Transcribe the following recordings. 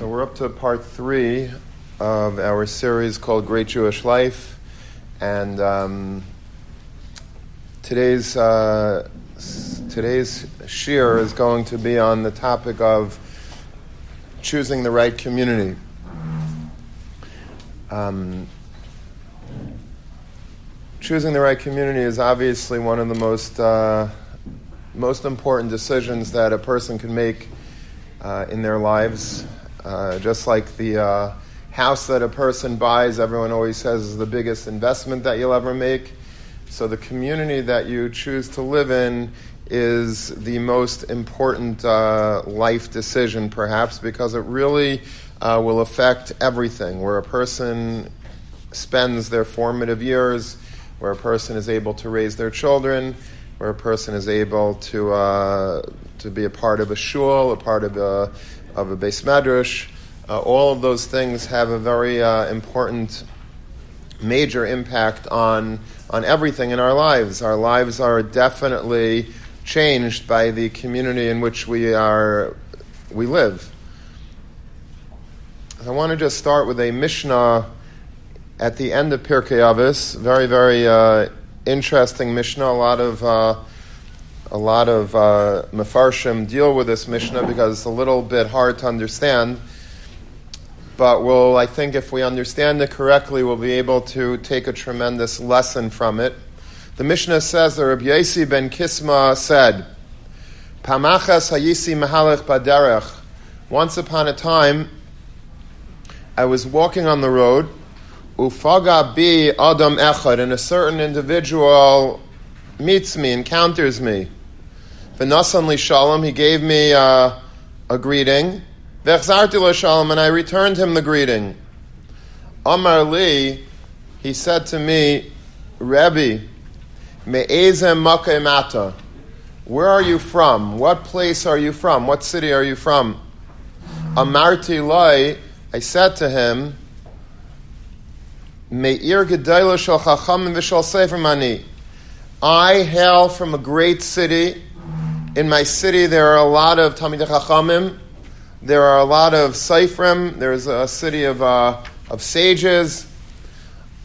So we're up to part three of our series called Great Jewish Life, and um, today's uh, today's shir is going to be on the topic of choosing the right community. Um, choosing the right community is obviously one of the most uh, most important decisions that a person can make uh, in their lives. Uh, just like the uh, house that a person buys, everyone always says is the biggest investment that you'll ever make. So the community that you choose to live in is the most important uh, life decision, perhaps, because it really uh, will affect everything. Where a person spends their formative years, where a person is able to raise their children, where a person is able to uh, to be a part of a shul, a part of a of a beis medrash. Uh, all of those things have a very uh, important, major impact on on everything in our lives. Our lives are definitely changed by the community in which we are we live. I want to just start with a Mishnah at the end of Pirkei Avos. Very, very uh, interesting Mishnah. A lot of uh, a lot of uh, Mefarshim deal with this Mishnah because it's a little bit hard to understand. But we'll, I think, if we understand it correctly, we'll be able to take a tremendous lesson from it. The Mishnah says that Rabbi Yossi ben Kisma said, "Pamachas hayisi mahalech baderech." Once upon a time, I was walking on the road. Ufaga bi adam echad, and a certain individual meets me, encounters me. V'nasan shalom, he gave me uh, a greeting. V'echzarti lo shalom, and I returned him the greeting. Amar li, he said to me, Rabbi, me'ezem makay mata. Where are you from? What place are you from? What city are you from? Amarti lai, I said to him, Me'ir gedayla shal chacham v'shal sefer mani. I hail from a great city in my city, there are a lot of Talmidei Chachamim. There are a lot of Seifrim. There's a city of, uh, of sages.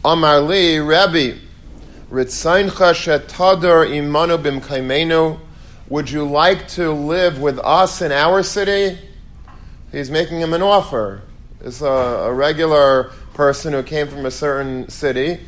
Amar li, Rabbi, Ritzaincha shetadar imanu bimkaimenu. Would you like to live with us in our city? He's making him an offer. It's a, a regular person who came from a certain city.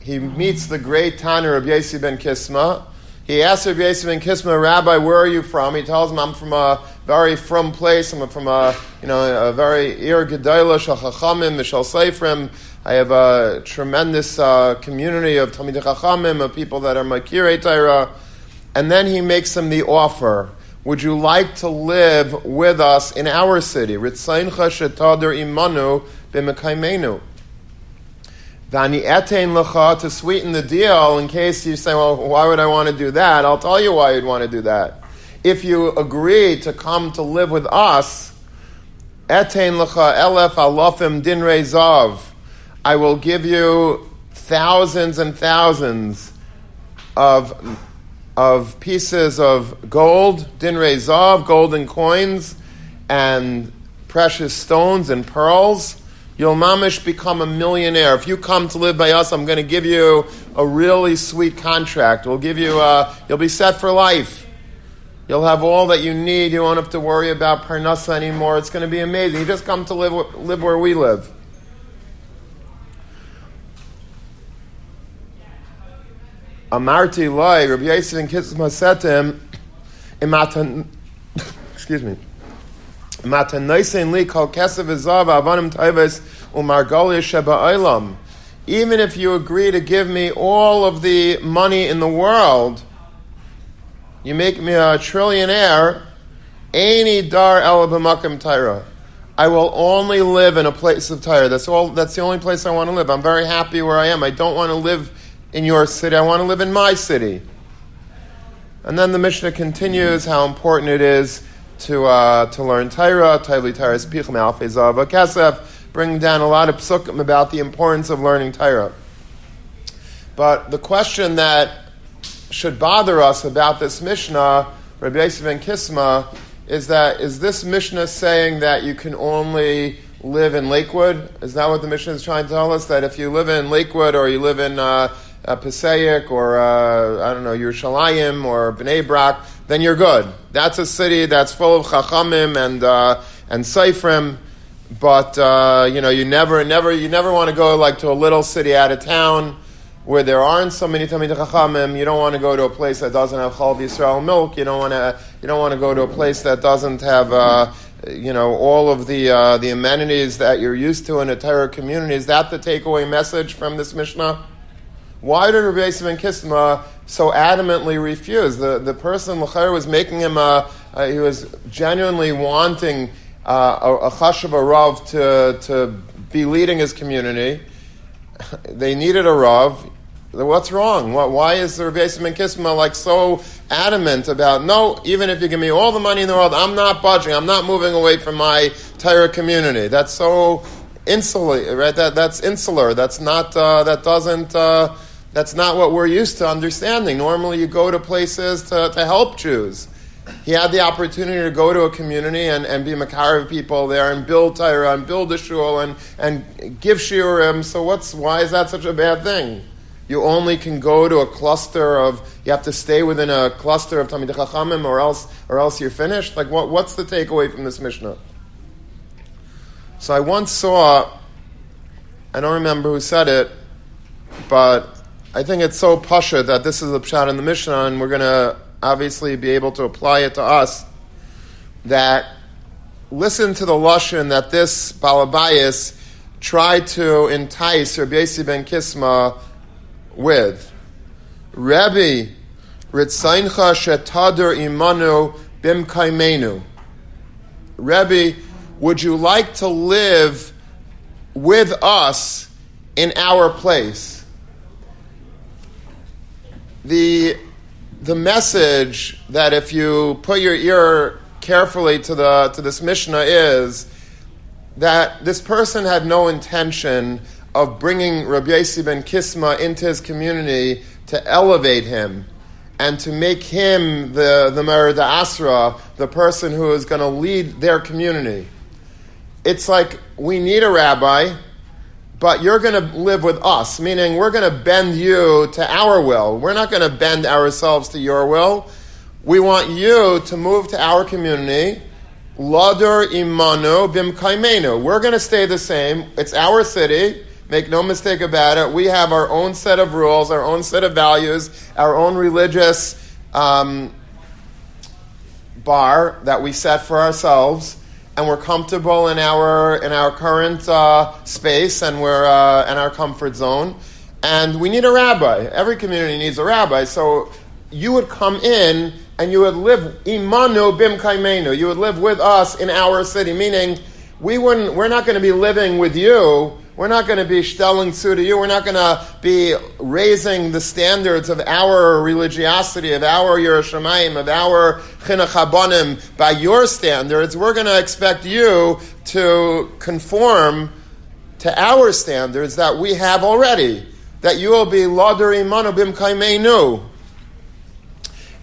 He meets the great Tanna of Yossi ben Kisma he asks Rabbi Yosef ben Kisma, Rabbi, where are you from? He tells him, I'm from a very from place. I'm from a, you know, a very Ir Gedaila, Shachachamim, Mishal Seifrim. I have a tremendous uh, community of Talmidei Chachamim, of people that are Makirei Taira. And then he makes him the offer. Would you like to live with us in our city? Ritzaincha shetader imanu b'mekaimenu. To sweeten the deal in case you say, well, why would I want to do that? I'll tell you why you'd want to do that. If you agree to come to live with us, etein lecha elef alofim din zav, I will give you thousands and thousands of, of pieces of gold, din zav, golden coins, and precious stones and pearls You'll mamish become a millionaire. If you come to live by us, I'm going to give you a really sweet contract. We'll give you, uh, you'll be set for life. You'll have all that you need. You won't have to worry about parnasa anymore. It's going to be amazing. You just come to live, live where we live. Amarti Lai, Rabbi Yosef and said to him, excuse me, even if you agree to give me all of the money in the world, you make me a trillionaire, Any dar elabamakam tyra. I will only live in a place of Tyre. That's all. That's the only place I want to live. I'm very happy where I am. I don't want to live in your city. I want to live in my city. And then the Mishnah continues how important it is to, uh, to learn Torah, Taili Torah's Pichem Alfezav Kesef, bring down a lot of psukim about the importance of learning Torah. But the question that should bother us about this Mishnah, Rabbi Yosef ben Kisma, is that is this Mishnah saying that you can only live in Lakewood? Is that what the Mishnah is trying to tell us? That if you live in Lakewood or you live in uh, uh, Passaic or uh, I don't know Yerushalayim or Bnei Brak, then you're good. That's a city that's full of Chachamim and uh, and Seifrim, but uh, you know you never never you never want to go like to a little city out of town where there aren't so many Talmid Chachamim. You don't want to go to a place that doesn't have Chal Yisrael milk. You don't want to you don't want to go to a place that doesn't have. Uh, you know all of the uh, the amenities that you're used to in a Torah community. Is that the takeaway message from this Mishnah? Why did Rabbi Yosef ben Kisma so adamantly refused. The, the person, L'chair, was making him, a, uh, he was genuinely wanting uh, a, a a rav to, to be leading his community. They needed a rav. What's wrong? Why is the Yosef ben Kisma like so adamant about, no, even if you give me all the money in the world, I'm not budging, I'm not moving away from my Torah community. That's so insular, right? That, that's insular. That's not, uh, that doesn't, uh, that's not what we're used to understanding. Normally, you go to places to, to help Jews. He had the opportunity to go to a community and, and be makar of people there and build Torah and build a shul and, and give shiurim. So what's why is that such a bad thing? You only can go to a cluster of you have to stay within a cluster of Talmid Chachamim or else or else you're finished. Like what, what's the takeaway from this Mishnah? So I once saw I don't remember who said it, but I think it's so pasha that this is a pshat in the Mishnah, and we're going to obviously be able to apply it to us. That listen to the lashon that this balabayas tried to entice Rabbi Yossi ben Kisma with. Rabbi, ritzaincha shetadur imanu bimkaimenu. Rabbi, would you like to live with us in our place? The the message that if you put your ear carefully to the to this Mishnah is that this person had no intention of bringing Rabbi Yossi ben Kisma into his community to elevate him and to make him the the Merida Asra, the person who is going to lead their community. It's like we need a rabbi but you're going to live with us, meaning we're going to bend you to our will. We're not going to bend ourselves to your will. We want you to move to our community. Ladur imanu bim kaimenu. We're going to stay the same. It's our city. Make no mistake about it. We have our own set of rules, our own set of values, our own religious um, bar that we set for ourselves and we're comfortable in our in our current uh, space and we're uh, in our comfort zone, and we need a rabbi. Every community needs a rabbi. So you would come in and you would live imanu bim kaimenu. You would live with us in our city, meaning we wouldn't. We're not going to be living with you we're not going to be stelling to you. We're not going to be raising the standards of our religiosity, of our Yerushalayim, of our chinuch by your standards. We're going to expect you to conform to our standards that we have already. That you will be ladari manubim kaimenu.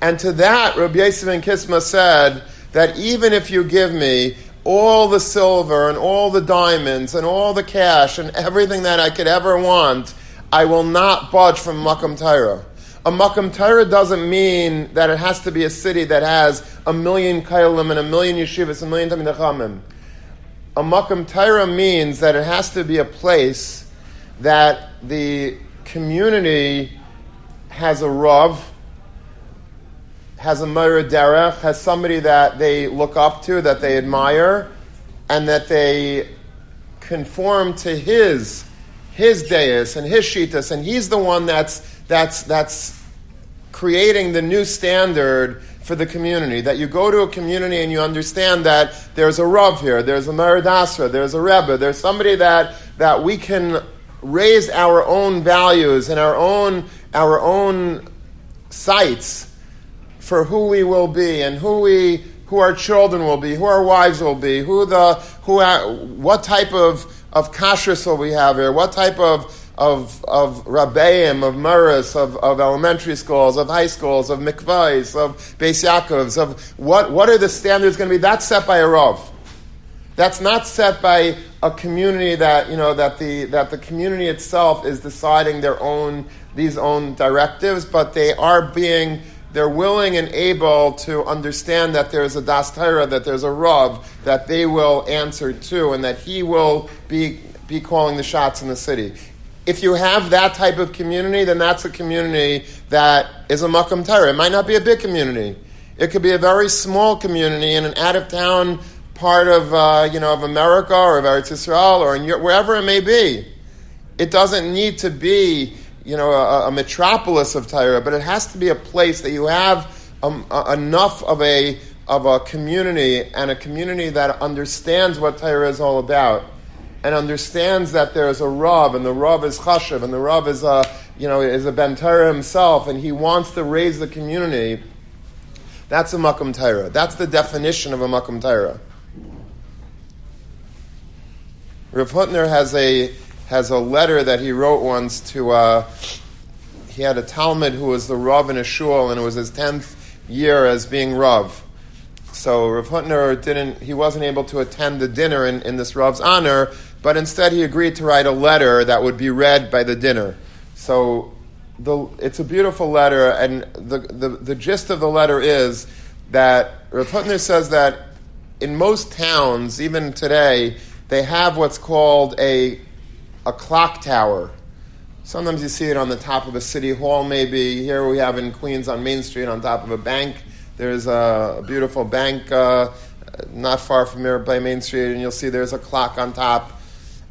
And to that, Rabbi Yosef and Kisma said that even if you give me all the silver and all the diamonds and all the cash and everything that I could ever want, I will not budge from Makam Taira. A Makam Taira doesn't mean that it has to be a city that has a million kailim and a million yeshivas, a million tamid chamim. A Makam Taira means that it has to be a place that the community has a Rav, has a Meir Derech, has somebody that they look up to, that they admire, and that they conform to his his deus and his shitas, and he's the one that's that's that's creating the new standard for the community. That you go to a community and you understand that there's a Rav here, there's a Meridasra, there's a Rebbe, there's somebody that that we can raise our own values and our own our own sights for who we will be and who we who our children will be, who our wives will be, who the who uh, what type of of kashrus will we have here, what type of of, of rabbeim, of muras, of, of elementary schools, of high schools, of mikvahs, of Beis Yaakovs, of what, what are the standards going to be? That's set by a Rav. That's not set by a community that, you know, that the, that the community itself is deciding their own, these own directives, but they are being, they're willing and able to understand that there's a Das Torah, that there's a Rav, that they will answer to, and that he will be, be calling the shots in the city. If you have that type of community, then that's a community that is a Makam Torah. It might not be a big community. It could be a very small community in an out of town part of, uh, you know, of America or of Eretz Israel or in Europe, wherever it may be. It doesn't need to be, you know, a, a metropolis of Torah, but it has to be a place that you have um, enough of a, of a community and a community that understands what Torah is all about and understands that there is a Rav, and the Rav is Chashav, and the Rav is a, you know, is a Ben Torah himself, and he wants to raise the community. That's a Makam Torah. That's the definition of a Makam Torah. Rav Hutner has a has a letter that he wrote once to. Uh, he had a Talmid who was the Rav in a shul, and it was his tenth year as being Rav. So Rav Hutner didn't. He wasn't able to attend the dinner in, in this Rav's honor, but instead he agreed to write a letter that would be read by the dinner. So the, it's a beautiful letter, and the, the, the gist of the letter is that Rav Hutner says that in most towns, even today, they have what's called a, a clock tower. Sometimes you see it on the top of a city hall, maybe. Here we have in Queens on Main Street on top of a bank. There's a beautiful bank uh, not far from here by Main Street, and you'll see there's a clock on top.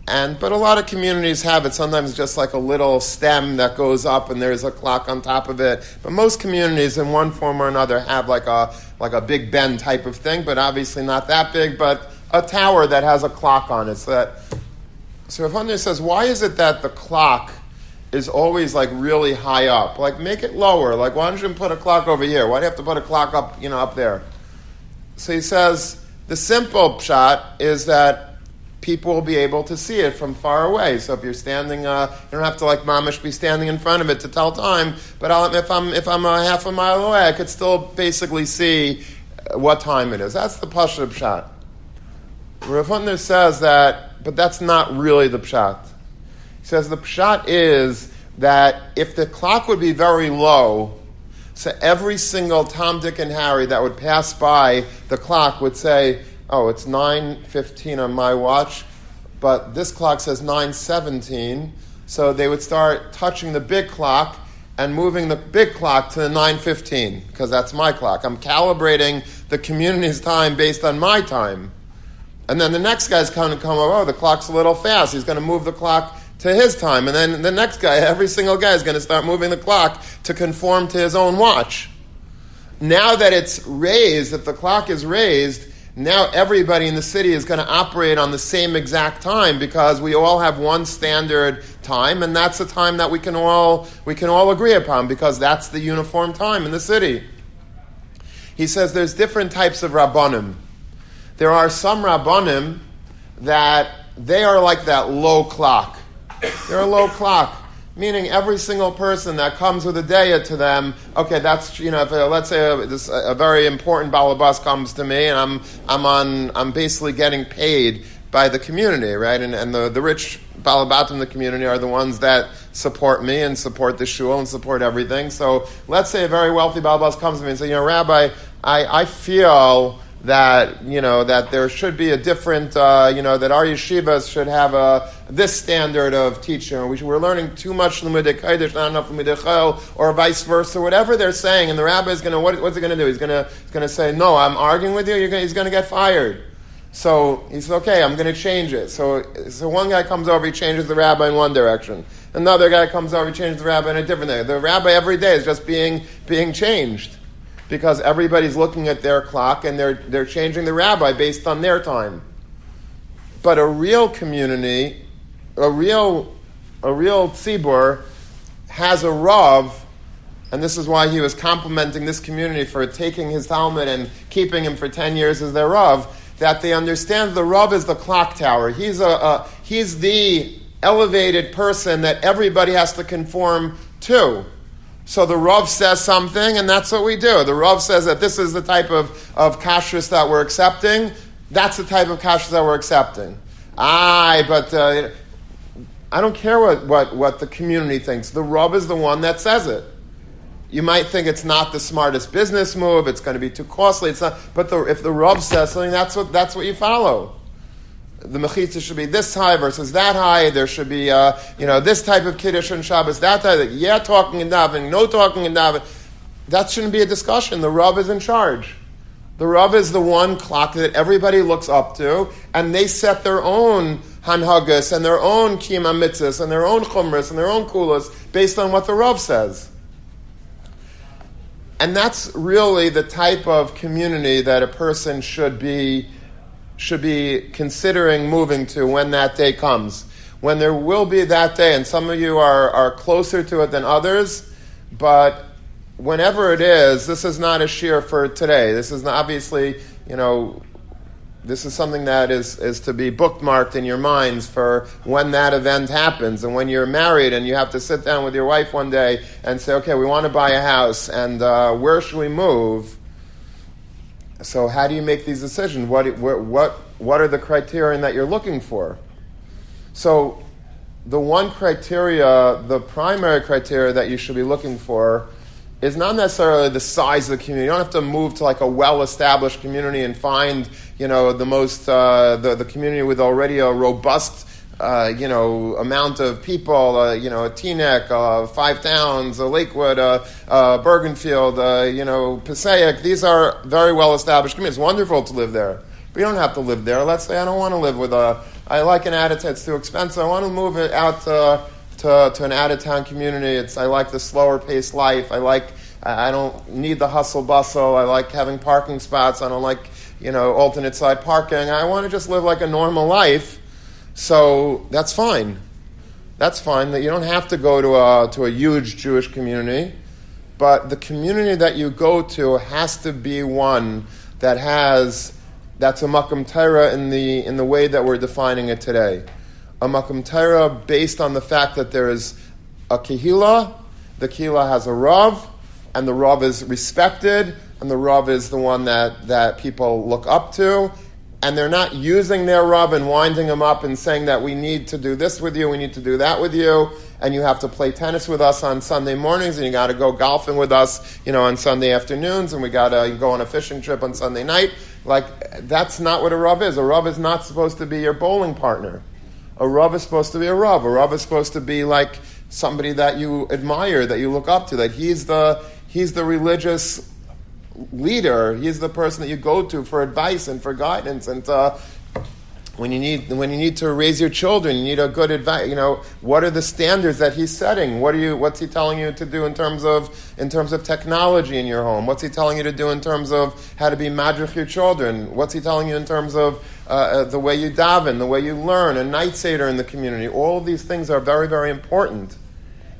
And but a lot of communities have it. Sometimes just like a little stem that goes up, and there's a clock on top of it. But most communities, in one form or another, have like a like a Big Ben type of thing. But obviously not that big. But a tower that has a clock on it. So that so Hutner says, why is it that the clock is always like really high up? Like make it lower. Like why don't you put a clock over here? Why do you have to put a clock up, you know, up there? So he says the simple shot is that people will be able to see it from far away. So if you're standing, uh, you don't have to like mamish be standing in front of it to tell time. But I'll, if I'm if I'm a half a mile away, I could still basically see what time it is. That's the pasha shot. Rav says that, but that's not really the pshat. He says the pshat is that if the clock would be very low, so every single Tom, Dick, and Harry that would pass by the clock would say, "Oh, it's nine fifteen on my watch," but this clock says nine seventeen. So they would start touching the big clock and moving the big clock to the 915 because that's my clock. I'm calibrating the community's time based on my time. And then the next guy's going to come over, oh, the clock's a little fast. He's going to move the clock to his time. And then the next guy, every single guy is going to start moving the clock to conform to his own watch. Now that it's raised, that the clock is raised, now everybody in the city is going to operate on the same exact time because we all have one standard time, and that's the time that we can all we can all agree upon because that's the uniform time in the city. He says there's different types of rabbanim. There are some rabbanim that they are like that low clock. They're a low clock, meaning every single person that comes with a daya to them, okay, that's, you know, if, uh, let's say a, this, a, very important balabas comes to me and I'm, I'm, on, I'm basically getting paid by the community, right? And, and the, the rich balabat in the community are the ones that support me and support the shul and support everything. So let's say a very wealthy balabas comes to me and says, you know, Rabbi, I, I feel that you know that there should be a different uh, you know that our yeshivas should have a this standard of teaching. We are learning too much lemudei kodesh, not enough lemudei chol, or vice versa. Whatever they're saying, and the rabbi is going to what, what's he going to do? He's going to he's going to say, "No, I'm arguing with you." Gonna, he's going to get fired. So he says, "Okay, I'm going to change it." So so one guy comes over, he changes the rabbi in one direction. Another guy comes over, he changes the rabbi in a different way. The rabbi every day is just being being changed because everybody's looking at their clock and they're, they're changing the rabbi based on their time. But a real community, a real, a real tzibur, has a rav, and this is why he was complimenting this community for taking his Talmid and keeping him for 10 years as their rav, that they understand the rav is the clock tower. He's, a, a he's the elevated person that everybody has to conform to. So the Rav says something, and that's what we do. The Rav says that this is the type of, of kashrus that we're accepting. That's the type of kashrus that we're accepting. Aye, but uh, I don't care what, what, what the community thinks. The Rav is the one that says it. You might think it's not the smartest business move. It's going to be too costly. It's not. But the, if the Rav says something, that's what, that's what you follow the mechitza should be this high versus that high. There should be, uh, you know, this type of kiddush on Shabbos, that type. Of, yeah, talking and davening, no talking and davening. That shouldn't be a discussion. The Rav is in charge. The Rav is the one clock that everybody looks up to, and they set their own hanhagas and their own kima mitzvahs and their own chumras and their own kulas based on what the Rav says. And that's really the type of community that a person should be should be considering moving to when that day comes. When there will be that day, and some of you are, are closer to it than others, but whenever it is, this is not a shear for today. This is obviously, you know, this is something that is, is to be bookmarked in your minds for when that event happens. And when you're married and you have to sit down with your wife one day and say, okay, we want to buy a house, and uh, where should we move? So how do you make these decisions? What, what, what what are the criteria that you're looking for? So the one criteria, the primary criteria that you should be looking for is not necessarily the size of the community. You don't have to move to like a well-established community and find, you know, the most, uh, the, the community with already a robust uh, you know, amount of people, uh, you know, a Teaneck, uh, Five Towns, Lakewood, uh, uh, Bergenfield, uh, you know, Passaic. These are very well established communities. It's wonderful to live there. But you don't have to live there. Let's say I don't want to live with a, I like an out it's too expensive. I want to move it out to, to, to an out of town community. It's, I like the slower paced life. I like, I don't need the hustle bustle. I like having parking spots. I don't like, you know, alternate side parking. I want to just live like a normal life so that's fine. That's fine. That you don't have to go to a, to a huge Jewish community, but the community that you go to has to be one that has that's a makam Torah in the in the way that we're defining it today. A makam Torah based on the fact that there is a kehila, the kehila has a rav, and the rav is respected, and the rav is the one that, that people look up to, and they're not using their Rav and winding them up and saying that we need to do this with you, we need to do that with you, and you have to play tennis with us on Sunday mornings, and you got to go golfing with us, you know, on Sunday afternoons, and we got to go on a fishing trip on Sunday night. Like that's not what a Rav is. A Rav is not supposed to be your bowling partner. A Rav is supposed to be a Rav. A Rav is supposed to be like somebody that you admire, that you look up to, that he's the he's the religious leader. He's the person that you go to for advice and for guidance. And uh, when you need when you need to raise your children, you need a good advice. You know, what are the standards that he's setting? What are you? What's he telling you to do in terms of in terms of technology in your home? What's he telling you to do in terms of how to be madrich your children? What's he telling you in terms of uh, uh, the way you daven, the way you learn, a night seder in the community? All of these things are very very important.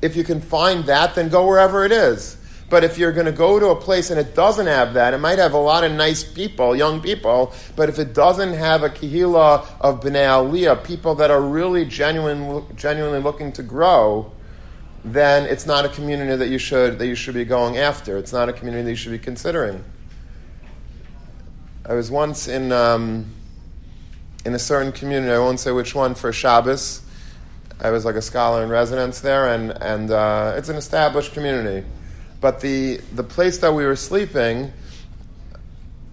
If you can find that, then go wherever it is. But if you're going to go to a place and it doesn't have that, it might have a lot of nice people, young people, but if it doesn't have a kihila of Bnei Aliyah, people that are really genuine, genuinely looking to grow, then it's not a community that you should that you should be going after. It's not a community that you should be considering. I was once in um, in a certain community. I won't say which one for Shabbos. I was like a scholar in residence there, and and uh, it's an established community. But the, the place that we were sleeping,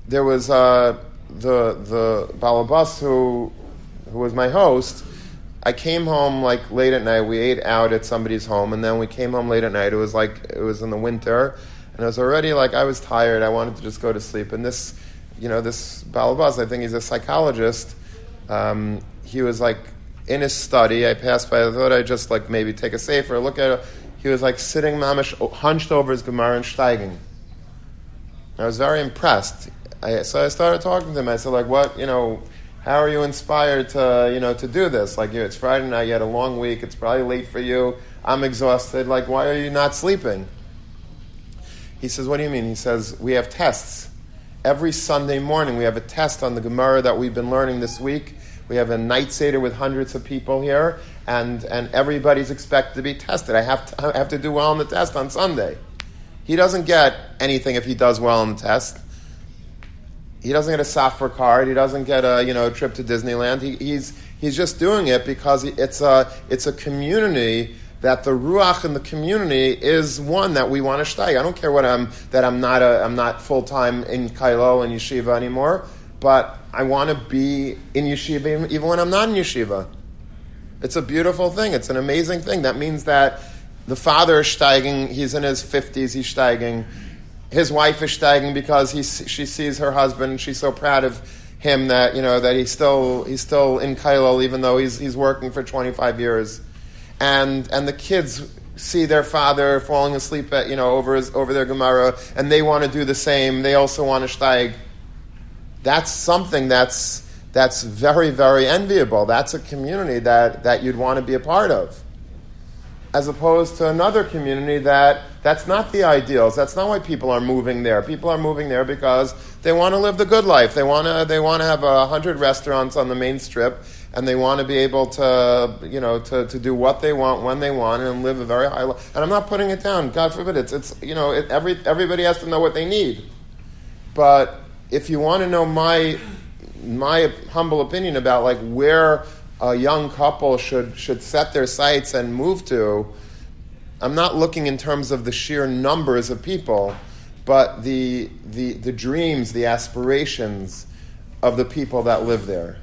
there was uh, the, the balabas who, who was my host. I came home like late at night. We ate out at somebody's home, and then we came home late at night. It was like it was in the winter, and I was already like I was tired. I wanted to just go to sleep. And this, you know, this balabas, I think he's a psychologist. Um, he was like in his study. I passed by. I thought I'd just like maybe take a safer look at it he was like sitting mamish, hunched over his Gemara and steiging. I was very impressed. I, so I started talking to him. I said, like, what, you know, how are you inspired to, you know, to do this? Like, it's Friday night, you had a long week, it's probably late for you. I'm exhausted. Like, why are you not sleeping? He says, what do you mean? He says, we have tests. Every Sunday morning, we have a test on the Gemara that we've been learning this week. we have a night seder with hundreds of people here, and, and everybody's expected to be tested. I have to, I have to do well on the test on Sunday. He doesn't get anything if he does well on the test. He doesn't get a software card. He doesn't get a you know a trip to Disneyland. He, he's he's just doing it because it's a it's a community that the ruach in the community is one that we want to stay. I don't care what I'm that I'm not a I'm not full time in Kailo and yeshiva anymore, but I want to be in yeshiva even when I'm not in yeshiva. It's a beautiful thing. It's an amazing thing. That means that the father is steiging. He's in his fifties. He's steiging his wife is steiging because he, she sees her husband. She's so proud of him that you know that he's still he's still in Kailal even though he's he's working for 25 years, and and the kids see their father falling asleep at you know over his, over their Gemara and they want to do the same. They also want to steig. That's something that's that's very very enviable. That's a community that that you'd want to be a part of as opposed to another community that that's not the ideals. That's not why people are moving there. People are moving there because they want to live the good life. They want to they want to have a hundred restaurants on the main strip, and they want to be able to you know to, to do what they want when they want and live a very high life. And I'm not putting it down. God forbid. It's it's you know it, every everybody has to know what they need. But if you want to know my my humble opinion about like where a young couple should, should set their sights and move to, I'm not looking in terms of the sheer numbers of people, but the, the, the dreams, the aspirations of the people that live there.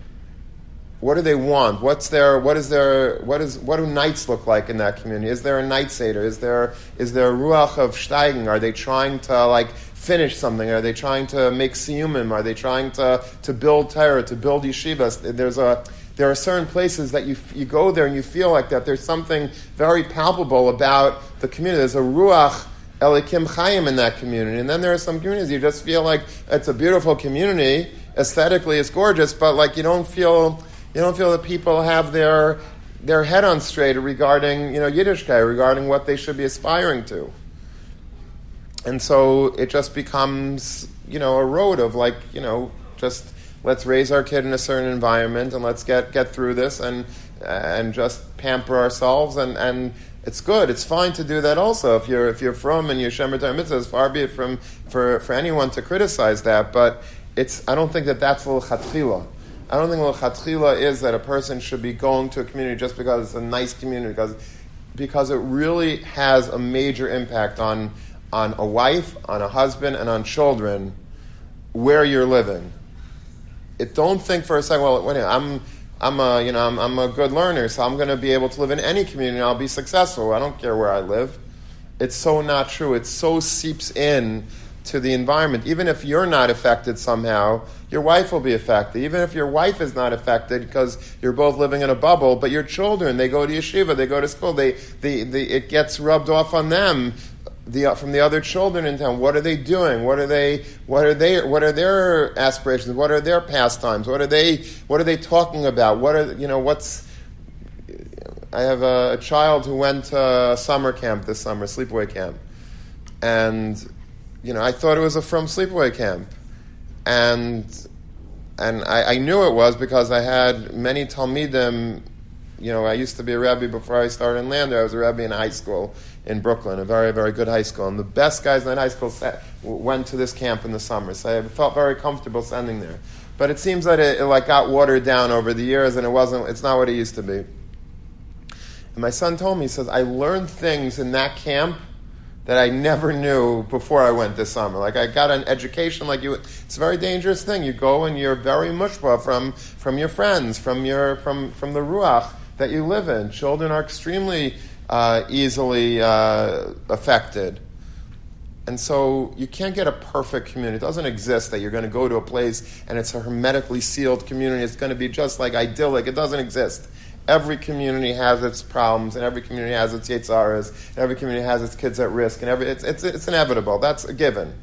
What do they want? What's their, what is their, what is, what do nights look like in that community? Is there a night seder? Is there, is there a ruach of steigen? Are they trying to like finish something? Are they trying to make siyumim? Are they trying to, to build terror, to build yeshivas? There's a, there are certain places that you, you go there and you feel like that there's something very palpable about the community. There's a ruach elikim chayim in that community. And then there are some communities you just feel like it's a beautiful community. Aesthetically, it's gorgeous, but like you don't feel you don't feel that people have their their head on straight regarding you know Yiddishkeit, regarding what they should be aspiring to. And so it just becomes you know a road of like you know just let's raise our kid in a certain environment and let's get, get through this and, and just pamper ourselves and, and it's good. It's fine to do that also. If you're if you're frum and you're shemer mitzvah, far be it from for, for anyone to criticize that. But it's I don't think that that's l'chatchila. I don't think l'chatchila is that a person should be going to a community just because it's a nice community because because it really has a major impact on on a wife, on a husband, and on children where you're living it, don't think for a second, well, wait, a minute, I'm, I'm a, you know, I'm, I'm a good learner, so I'm going to be able to live in any community and I'll be successful. I don't care where I live. It's so not true. It so seeps in to the environment. Even if you're not affected somehow, your wife will be affected. Even if your wife is not affected because you're both living in a bubble, but your children, they go to yeshiva, they go to school, they, they, they, it gets rubbed off on them the, uh, from the other children in town. What are they doing? What are they? What are they? What are their aspirations? What are their pastimes? What are they? What are they talking about? What are you know? What's I have a, a child who went to summer camp this summer, sleepaway camp, and you know I thought it was a frum sleepaway camp, and and I, I knew it was because I had many talmidim. You know, I used to be a rabbi before I started in Lander. I was a rabbi in high school in Brooklyn, a very, very good high school. And the best guys in that high school set, went to this camp in the summer. So I felt very comfortable sending there. But it seems that it, it, like got watered down over the years and it wasn't, it's not what it used to be. And my son told me, he says, I learned things in that camp that I never knew before I went this summer. Like I got an education like you. It's a very dangerous thing. You go and you're very mushba from from your friends, from your from from the ruach that you live in. Children are extremely uh, easily uh, affected. And so you can't get a perfect community. It doesn't exist that you're going to go to a place and it's a hermetically sealed community. It's going to be just like idyllic. It doesn't exist. Every community has its problems, and every community has its yetzaras, and every community has its kids at risk, and every, it's, it's, it's inevitable. That's a given.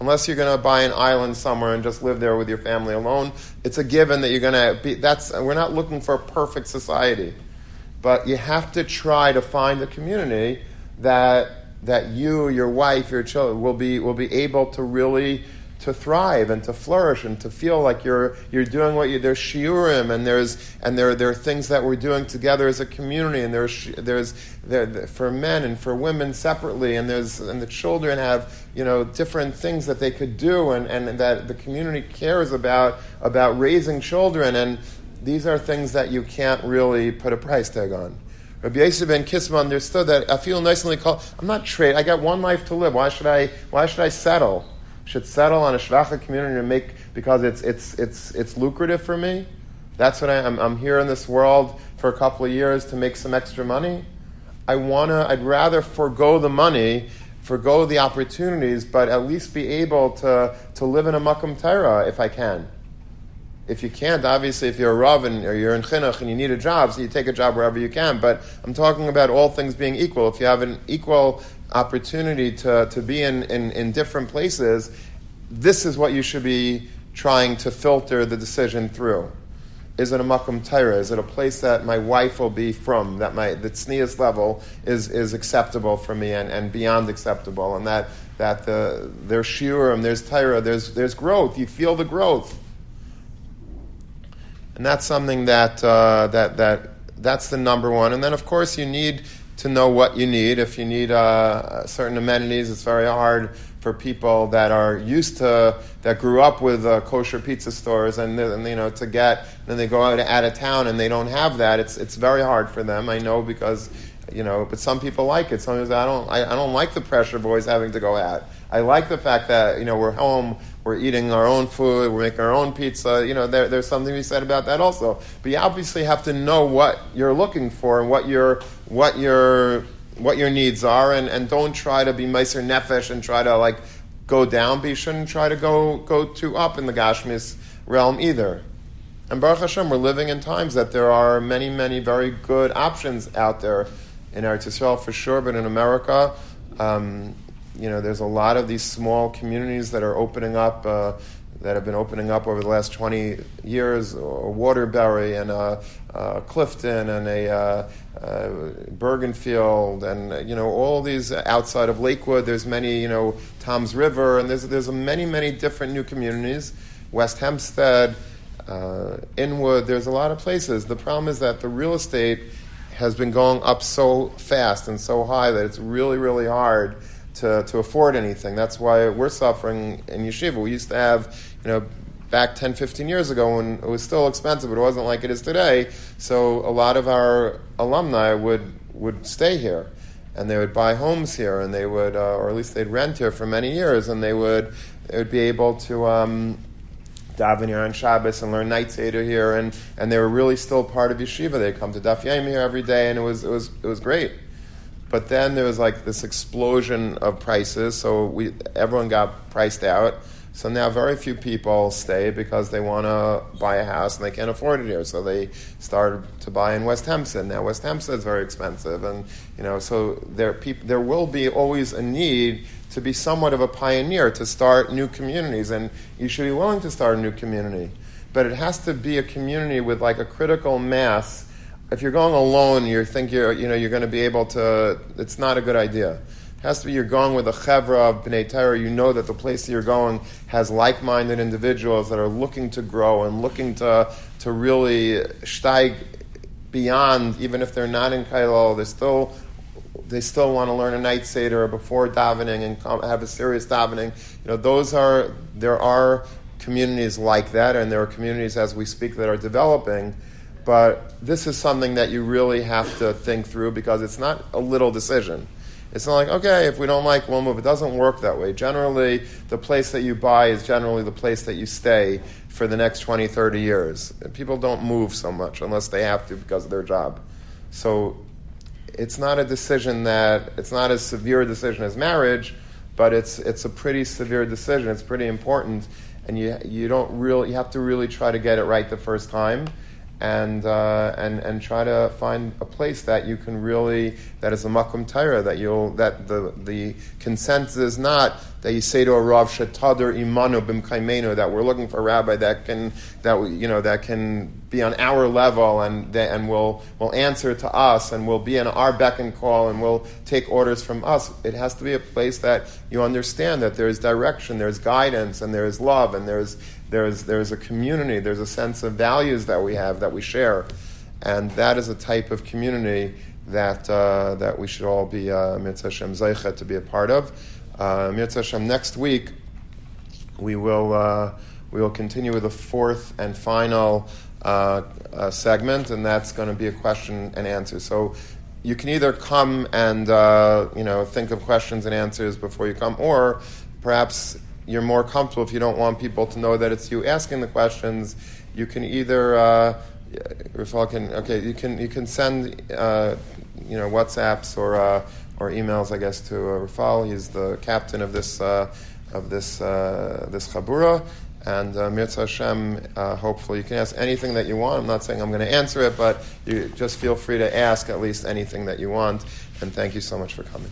Unless you're going to buy an island somewhere and just live there with your family alone, it's a given that you're going to be. That's we're not looking for a perfect society. But you have to try to find the community that that you, your wife, your children will be will be able to really to thrive and to flourish and to feel like you're you're doing what you there's shiurim and there's and there there are things that we're doing together as a community and there's there's there, for men and for women separately and there's and the children have you know different things that they could do and, and that the community cares about about raising children and these are things that you can't really put a price tag on. Rabbi Yosef ben Kisma understood that I feel nicely called. I'm not trade. I got one life to live. Why should I? Why should I settle? Should settle on a shvacha community to make because it's it's it's it's lucrative for me. That's what I, I'm. I'm here in this world for a couple of years to make some extra money. I wanna. I'd rather forego the money, forego the opportunities, but at least be able to to live in a makom Torah if I can if you can't, obviously, if you're a Rav and, or you're in Chinuch and you need a job, so you take a job wherever you can. But I'm talking about all things being equal. If you have an equal opportunity to, to be in, in, in different places, this is what you should be trying to filter the decision through. Is it a makom Torah? Is it a place that my wife will be frum? That my the tznius level is, is acceptable for me and, and beyond acceptable, and that that the there's shiurim, there's Torah, there's there's growth. You feel the growth and that's something that uh, that that that's the number one. And then, of course, you need to know what you need. If you need uh, certain amenities, it's very hard for people that are used to that grew up with uh, kosher pizza stores and, and, you know to get then they go out, out of town and they don't have that. It's it's very hard for them. I know because you know, but some people like it. Some people I don't I, I don't like the pressure of always having to go out. I like the fact that you know we're home we're eating our own food, we're making our own pizza. You know, there, there's something to be said about that also. But you obviously have to know what you're looking for and what your what your what your needs are, and, and don't try to be meiser nefesh and try to like go down. But you shouldn't try to go go too up in the Gashmis realm either. And Baruch Hashem, we're living in times that there are many, many very good options out there in Eretz Yisrael for sure, but in America. Um, you know, there's a lot of these small communities that are opening up, uh, that have been opening up over the last 20 years, Waterbury and uh, uh, Clifton and a uh, uh, Bergenfield and, you know, all these outside of Lakewood. There's many, you know, Toms River, and there's, there's many, many different new communities. West Hempstead, uh, Inwood, there's a lot of places. The problem is that the real estate has been going up so fast and so high that it's really, really hard to, to afford anything. That's why we're suffering in yeshiva. We used to have, you know, back 10, 15 years ago when it was still expensive, but it wasn't like it is today. So a lot of our alumni would, would stay here. And they would buy homes here, and they would, uh, or at least they'd rent here for many years, and they would, they would be able to um, daven here on Shabbos and learn night seder here, and, and they were really still part of yeshiva. They'd come to Daf Yomi here every day, and it was, it was, it was great. But then there was like this explosion of prices, so we everyone got priced out. So now very few people stay because they want to buy a house and they can't afford it here. So they started to buy in West Hempstead. Now West Hempstead is very expensive, and you know, so there peop- there will be always a need to be somewhat of a pioneer to start new communities, and you should be willing to start a new community. But it has to be a community with like a critical mass if you're going alone, you think you're, you know, you're going to be able to, it's not a good idea. It has to be you're going with a chevra of B'nai Torah. You know that the place you're going has like-minded individuals that are looking to grow and looking to, to really steig beyond, even if they're not in Kailal, they still they still want to learn a night seder before davening and come, have a serious davening. You know, those are there are communities like that, and there are communities as we speak that are developing. But this is something that you really have to think through because it's not a little decision. It's not like, okay, if we don't like, we'll move. It doesn't work that way. Generally, the place that you buy is generally the place that you stay for the next 20, 30 years. People don't move so much unless they have to because of their job. So it's not a decision that, it's not as severe a decision as marriage, but it's, it's a pretty severe decision. It's pretty important. And you, you don't really, you have to really try to get it right the first time and, uh, and, and try to find a place that you can really, that is a makom Torah, that you'll, that the, the consensus is not that you say to a Rav Shetadar Imanu Bimkaimenu that we're looking for a rabbi that can that you know that can be on our level and and will will answer to us and will be in our beck and call and will take orders from us. It has to be a place that you understand that there is direction, there's guidance, and there is love, and there's there's there's a community, there's a sense of values that we have that we share, and that is a type of community that uh, that we should all be uh, mitzvah Shem to be a part of. Uh, next week we will uh, we will continue with the fourth and final uh, uh, segment, and that's going to be a question and answer. So you can either come and uh, you know think of questions and answers before you come, or perhaps you're more comfortable if you don't want people to know that it's you asking the questions. You can either uh, Rafal can okay you can you can send uh, you know WhatsApps or uh, or emails, I guess, to uh, Rafal. He's the captain of this uh, of this uh, this chabura. And uh, Mirza Hashem, uh, hopefully, you can ask anything that you want. I'm not saying I'm going to answer it, but you just feel free to ask at least anything that you want. And thank you so much for coming.